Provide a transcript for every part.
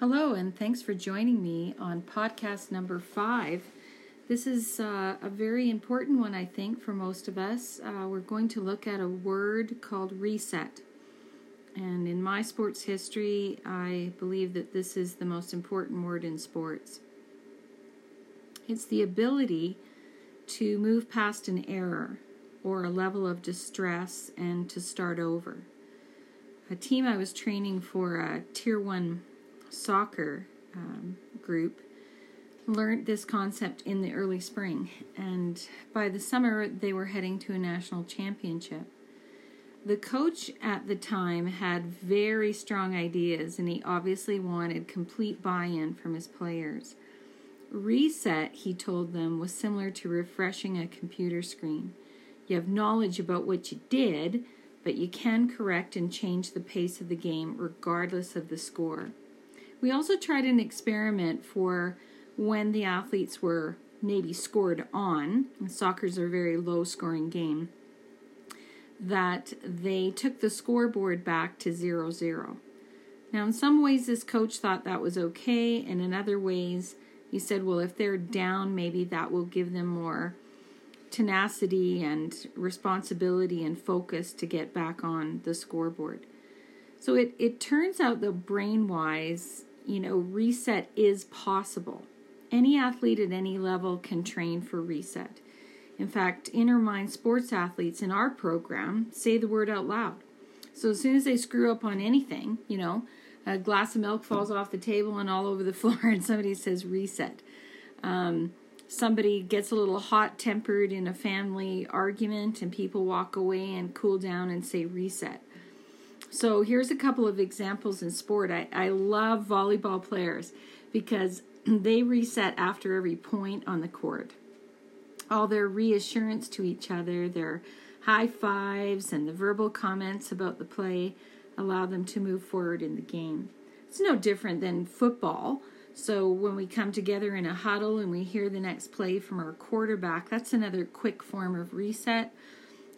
Hello, and thanks for joining me on podcast number five. This is uh, a very important one, I think, for most of us. Uh, we're going to look at a word called reset. And in my sports history, I believe that this is the most important word in sports. It's the ability to move past an error or a level of distress and to start over. A team I was training for a tier one soccer um, group learned this concept in the early spring, and by the summer, they were heading to a national championship. The coach at the time had very strong ideas, and he obviously wanted complete buy in from his players. Reset, he told them, was similar to refreshing a computer screen. You have knowledge about what you did, but you can correct and change the pace of the game regardless of the score. We also tried an experiment for when the athletes were maybe scored on. Soccer's a very low scoring game. That they took the scoreboard back to 0 0. Now, in some ways, this coach thought that was okay, and in other ways, he said, well, if they're down, maybe that will give them more tenacity and responsibility and focus to get back on the scoreboard. So it, it turns out that brain wise, you know, reset is possible. Any athlete at any level can train for reset. In fact, Inner Mind sports athletes in our program say the word out loud. So as soon as they screw up on anything, you know, a glass of milk falls off the table and all over the floor, and somebody says reset. Um, somebody gets a little hot tempered in a family argument, and people walk away and cool down and say reset. So here's a couple of examples in sport. I, I love volleyball players because they reset after every point on the court. All their reassurance to each other, their high fives, and the verbal comments about the play allow them to move forward in the game. It's no different than football. So when we come together in a huddle and we hear the next play from our quarterback, that's another quick form of reset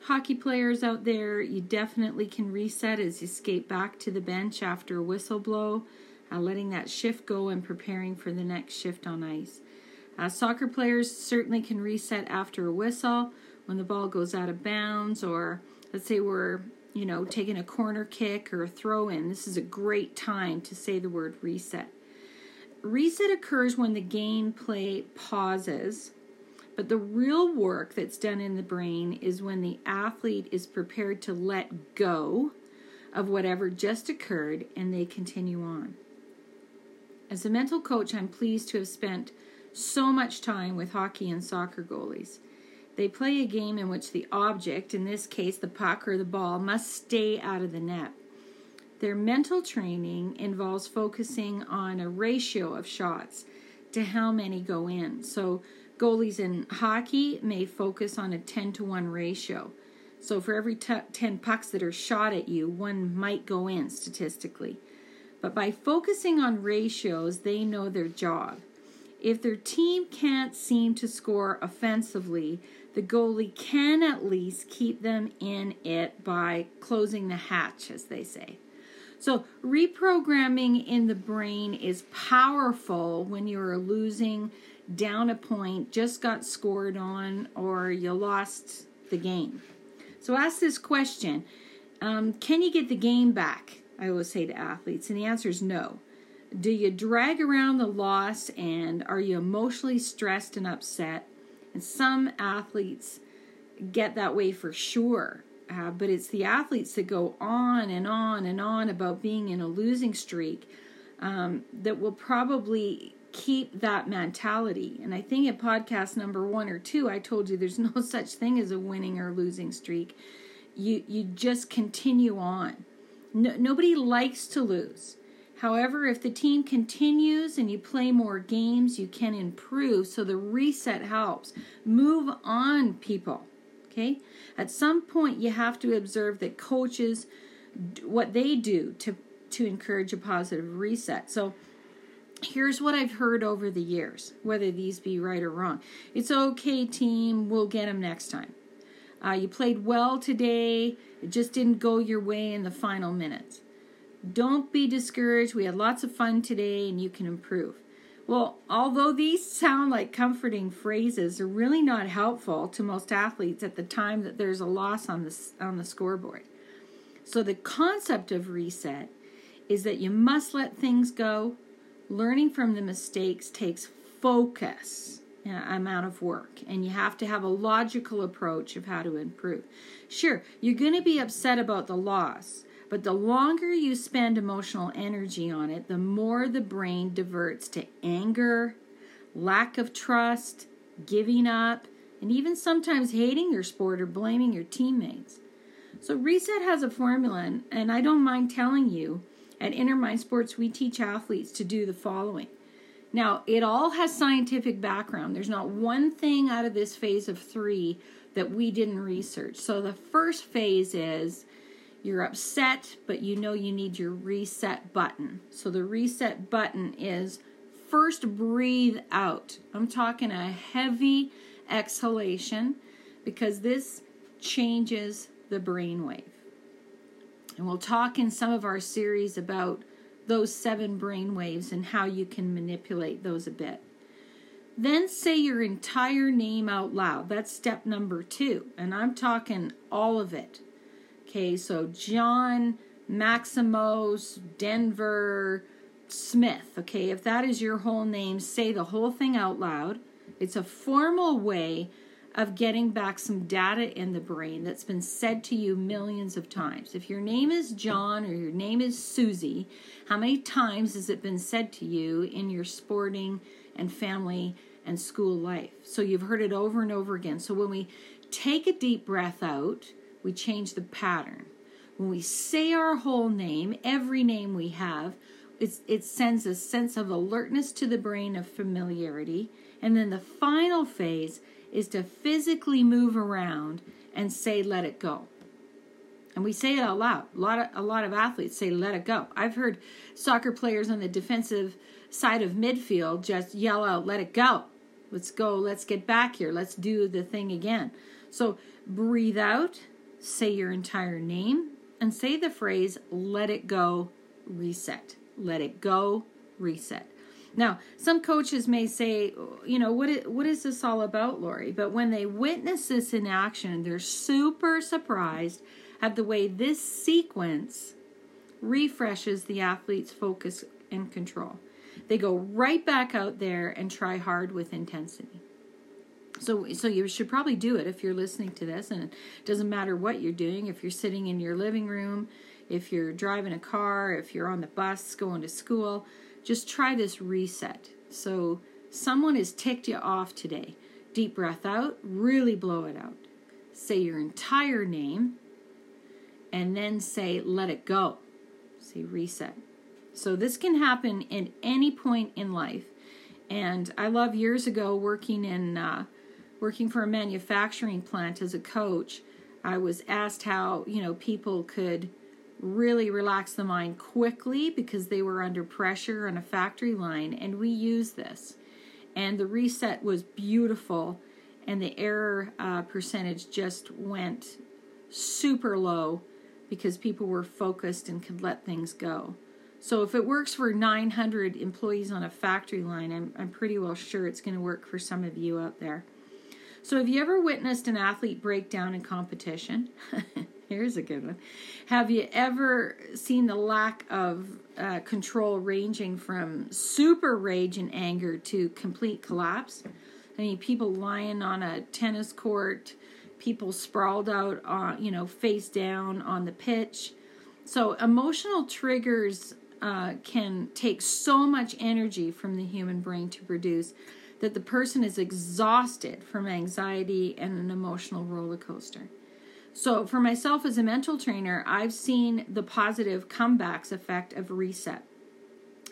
hockey players out there, you definitely can reset as you skate back to the bench after a whistle blow, uh, letting that shift go and preparing for the next shift on ice. Uh, soccer players certainly can reset after a whistle when the ball goes out of bounds, or let's say we're you know taking a corner kick or a throw in. This is a great time to say the word reset. Reset occurs when the gameplay pauses but the real work that's done in the brain is when the athlete is prepared to let go of whatever just occurred and they continue on. As a mental coach, I'm pleased to have spent so much time with hockey and soccer goalies. They play a game in which the object, in this case the puck or the ball, must stay out of the net. Their mental training involves focusing on a ratio of shots to how many go in. So Goalies in hockey may focus on a 10 to 1 ratio. So for every t- 10 pucks that are shot at you, one might go in statistically. But by focusing on ratios, they know their job. If their team can't seem to score offensively, the goalie can at least keep them in it by closing the hatch, as they say. So, reprogramming in the brain is powerful when you're losing down a point, just got scored on, or you lost the game. So ask this question um, Can you get the game back? I always say to athletes, and the answer is no. Do you drag around the loss and are you emotionally stressed and upset? And some athletes get that way for sure. Uh, but it's the athletes that go on and on and on about being in a losing streak um, that will probably keep that mentality. And I think in podcast number one or two, I told you there's no such thing as a winning or losing streak. You you just continue on. No, nobody likes to lose. However, if the team continues and you play more games, you can improve. So the reset helps. Move on, people. Okay? At some point, you have to observe that coaches, what they do to, to encourage a positive reset. So here's what I've heard over the years, whether these be right or wrong. It's okay, team, we'll get them next time. Uh, you played well today, it just didn't go your way in the final minutes. Don't be discouraged. We had lots of fun today and you can improve. Well, although these sound like comforting phrases, they're really not helpful to most athletes at the time that there's a loss on the, on the scoreboard. So, the concept of reset is that you must let things go. Learning from the mistakes takes focus amount of work and you have to have a logical approach of how to improve. Sure, you're going to be upset about the loss, but the longer you spend emotional energy on it, the more the brain diverts to anger, lack of trust, giving up, and even sometimes hating your sport or blaming your teammates. So, Reset has a formula, and I don't mind telling you at Inner Mind Sports, we teach athletes to do the following. Now, it all has scientific background. There's not one thing out of this phase of three that we didn't research. So, the first phase is you're upset, but you know you need your reset button. So the reset button is first breathe out. I'm talking a heavy exhalation because this changes the brainwave. And we'll talk in some of our series about those seven brain waves and how you can manipulate those a bit. Then say your entire name out loud. That's step number two. And I'm talking all of it. Okay, so John Maximos Denver Smith. Okay, if that is your whole name, say the whole thing out loud. It's a formal way of getting back some data in the brain that's been said to you millions of times. If your name is John or your name is Susie, how many times has it been said to you in your sporting and family and school life? So you've heard it over and over again. So when we take a deep breath out, we change the pattern. When we say our whole name, every name we have, it sends a sense of alertness to the brain of familiarity. And then the final phase is to physically move around and say, let it go. And we say it out loud. A lot of, a lot of athletes say, let it go. I've heard soccer players on the defensive side of midfield just yell out, let it go. Let's go. Let's get back here. Let's do the thing again. So breathe out say your entire name, and say the phrase, let it go, reset. Let it go, reset. Now, some coaches may say, you know, what is, what is this all about, Lorie? But when they witness this in action, they're super surprised at the way this sequence refreshes the athlete's focus and control. They go right back out there and try hard with intensity. So, so you should probably do it if you're listening to this, and it doesn't matter what you're doing. If you're sitting in your living room, if you're driving a car, if you're on the bus going to school, just try this reset. So, someone has ticked you off today. Deep breath out, really blow it out. Say your entire name, and then say, let it go. Say reset. So, this can happen at any point in life. And I love years ago working in uh, working for a manufacturing plant as a coach, I was asked how, you know, people could really relax the mind quickly because they were under pressure on a factory line and we used this. And the reset was beautiful and the error uh, percentage just went super low because people were focused and could let things go. So if it works for 900 employees on a factory line, I'm, I'm pretty well sure it's going to work for some of you out there. So, have you ever witnessed an athlete break down in competition? Here's a good one. Have you ever seen the lack of uh, control ranging from super rage and anger to complete collapse? I mean, people lying on a tennis court, people sprawled out, on, you know, face down on the pitch. So, emotional triggers uh, can take so much energy from the human brain to produce that the person is exhausted from anxiety and an emotional roller coaster. So, for myself as a mental trainer, I've seen the positive comebacks effect of reset.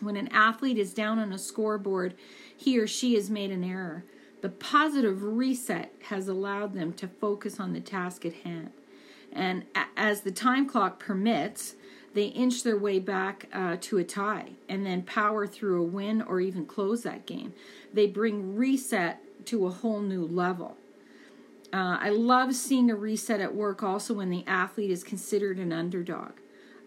When an athlete is down on a scoreboard, he or she has made an error. The positive reset has allowed them to focus on the task at hand. And as the time clock permits, they inch their way back uh, to a tie and then power through a win or even close that game. They bring reset to a whole new level. Uh, I love seeing a reset at work also when the athlete is considered an underdog.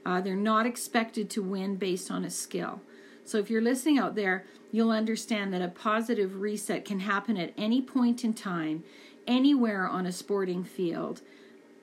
Uh, they're not expected to win based on a skill. So if you're listening out there, you'll understand that a positive reset can happen at any point in time, anywhere on a sporting field.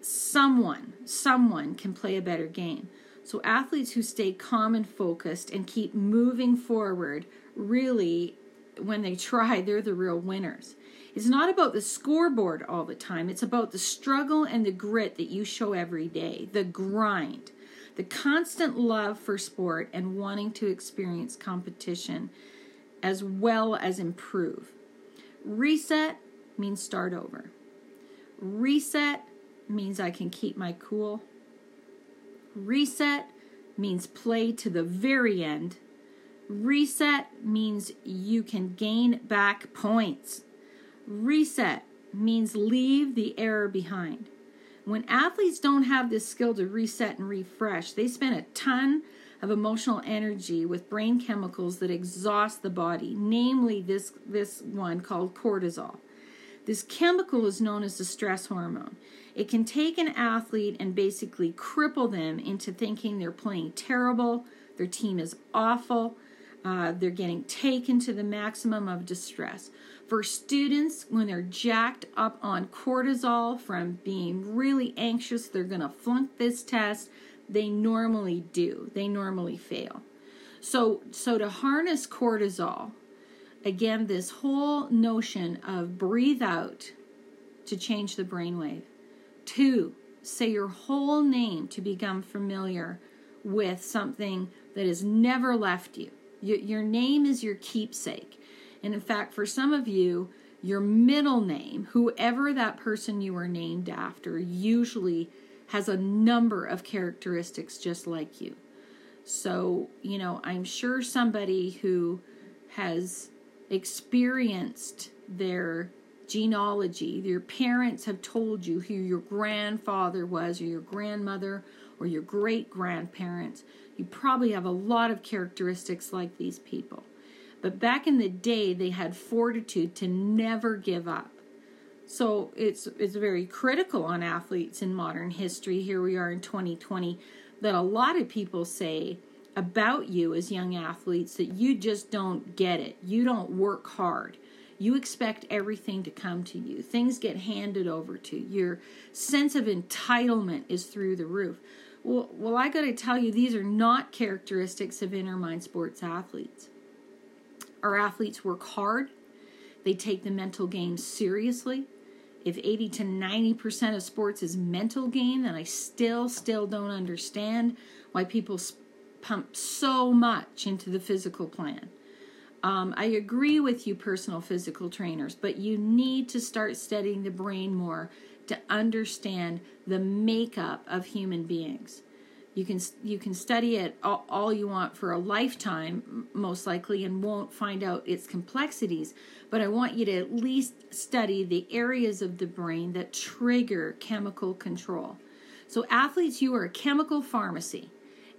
Someone, someone can play a better game. So athletes who stay calm and focused and keep moving forward, really, when they try, they're the real winners. It's not about the scoreboard all the time. It's about the struggle and the grit that you show every day, the grind, the constant love for sport and wanting to experience competition as well as improve. Reset means start over. Reset means I can keep my cool. Reset means play to the very end. Reset means you can gain back points. Reset means leave the error behind. When athletes don't have this skill to reset and refresh, they spend a ton of emotional energy with brain chemicals that exhaust the body, namely this, this one called cortisol. This chemical is known as the stress hormone. It can take an athlete and basically cripple them into thinking they're playing terrible, their team is awful, uh, they're getting taken to the maximum of distress. For students, when they're jacked up on cortisol from being really anxious, they're going to flunk this test. They normally do. They normally fail. So, so to harness cortisol, again, this whole notion of breathe out to change the brainwave. Two, say your whole name to become familiar with something that has never left you. Your name is your keepsake. And in fact, for some of you, your middle name, whoever that person you were named after, usually has a number of characteristics just like you. So, you know, I'm sure somebody who has experienced their genealogy, your parents have told you who your grandfather was, or your grandmother, or your great grandparents, you probably have a lot of characteristics like these people. But back in the day, they had fortitude to never give up. So it's it's very critical on athletes in modern history. Here we are in 2020 that a lot of people say about you as young athletes that you just don't get it. You don't work hard. You expect everything to come to you. Things get handed over to you. Your sense of entitlement is through the roof. Well, well I got to tell you these are not characteristics of inner mind sports athletes. Our athletes work hard, they take the mental game seriously. If 80 to 90% of sports is mental game, then I still, still don't understand why people pump so much into the physical plan. Um, I agree with you, personal physical trainers, but you need to start studying the brain more to understand the makeup of human beings. You can you can study it all, all, you want for a lifetime, most likely, and won't find out its complexities. But I want you to at least study the areas of the brain that trigger chemical control. So, athletes, you are a chemical pharmacy,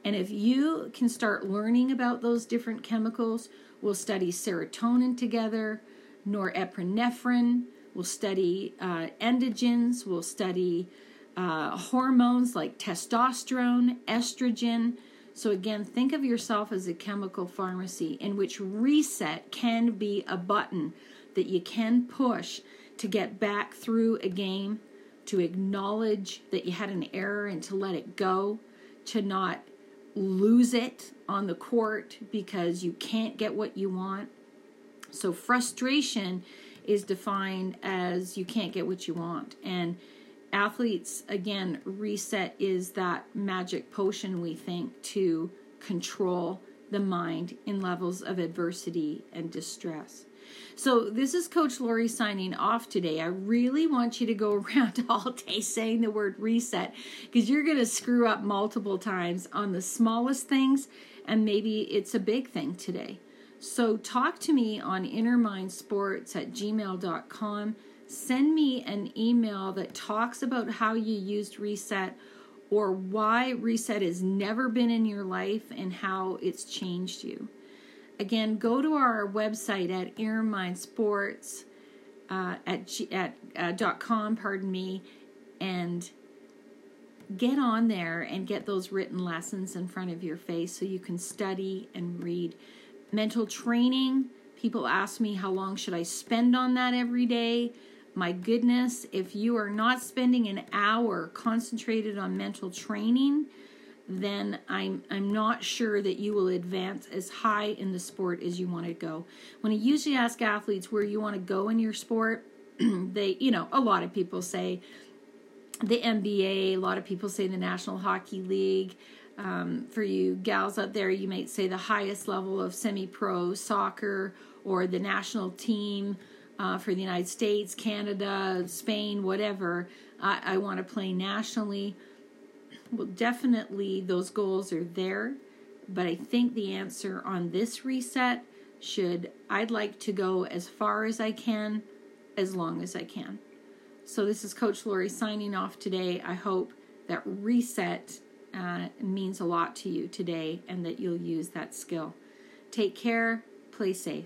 and if you can start learning about those different chemicals, we'll study serotonin together, norepinephrine. We'll study uh, endogens. We'll study uh, hormones like testosterone, estrogen. So, again, think of yourself as a chemical pharmacy in which reset can be a button that you can push to get back through a game, to acknowledge that you had an error and to let it go, to not lose it on the court because you can't get what you want. So, frustration is defined as you can't get what you want. And athletes again reset is that magic potion we think to control the mind in levels of adversity and distress. So this is coach Lorie signing off today. I really want you to go around all day saying the word reset because you're going to screw up multiple times on the smallest things and maybe it's a big thing today so talk to me on innermindsports at gmail.com send me an email that talks about how you used reset or why reset has never been in your life and how it's changed you. Again, go to our website at innermindsports uh, at, at uh, dot com, pardon me, and get on there and get those written lessons in front of your face so you can study and read. Mental training, people ask me how long should I spend on that every day? My goodness, if you are not spending an hour concentrated on mental training, then I'm I'm not sure that you will advance as high in the sport as you want to go. When I usually ask athletes where you want to go in your sport, they you know a lot of people say the NBA. A lot of people say the National Hockey League. Um, for you gals out there, you might say the highest level of semi-pro soccer or the national team uh, for the United States, Canada, Spain, whatever. I, I want to play nationally well, definitely those goals are there, but I think the answer on this reset should I'd like to go as far as I can, as long as I can. So, this is Coach Lorie signing off today. I hope that reset uh, means a lot to you today and that you'll use that skill. Take care, play safe.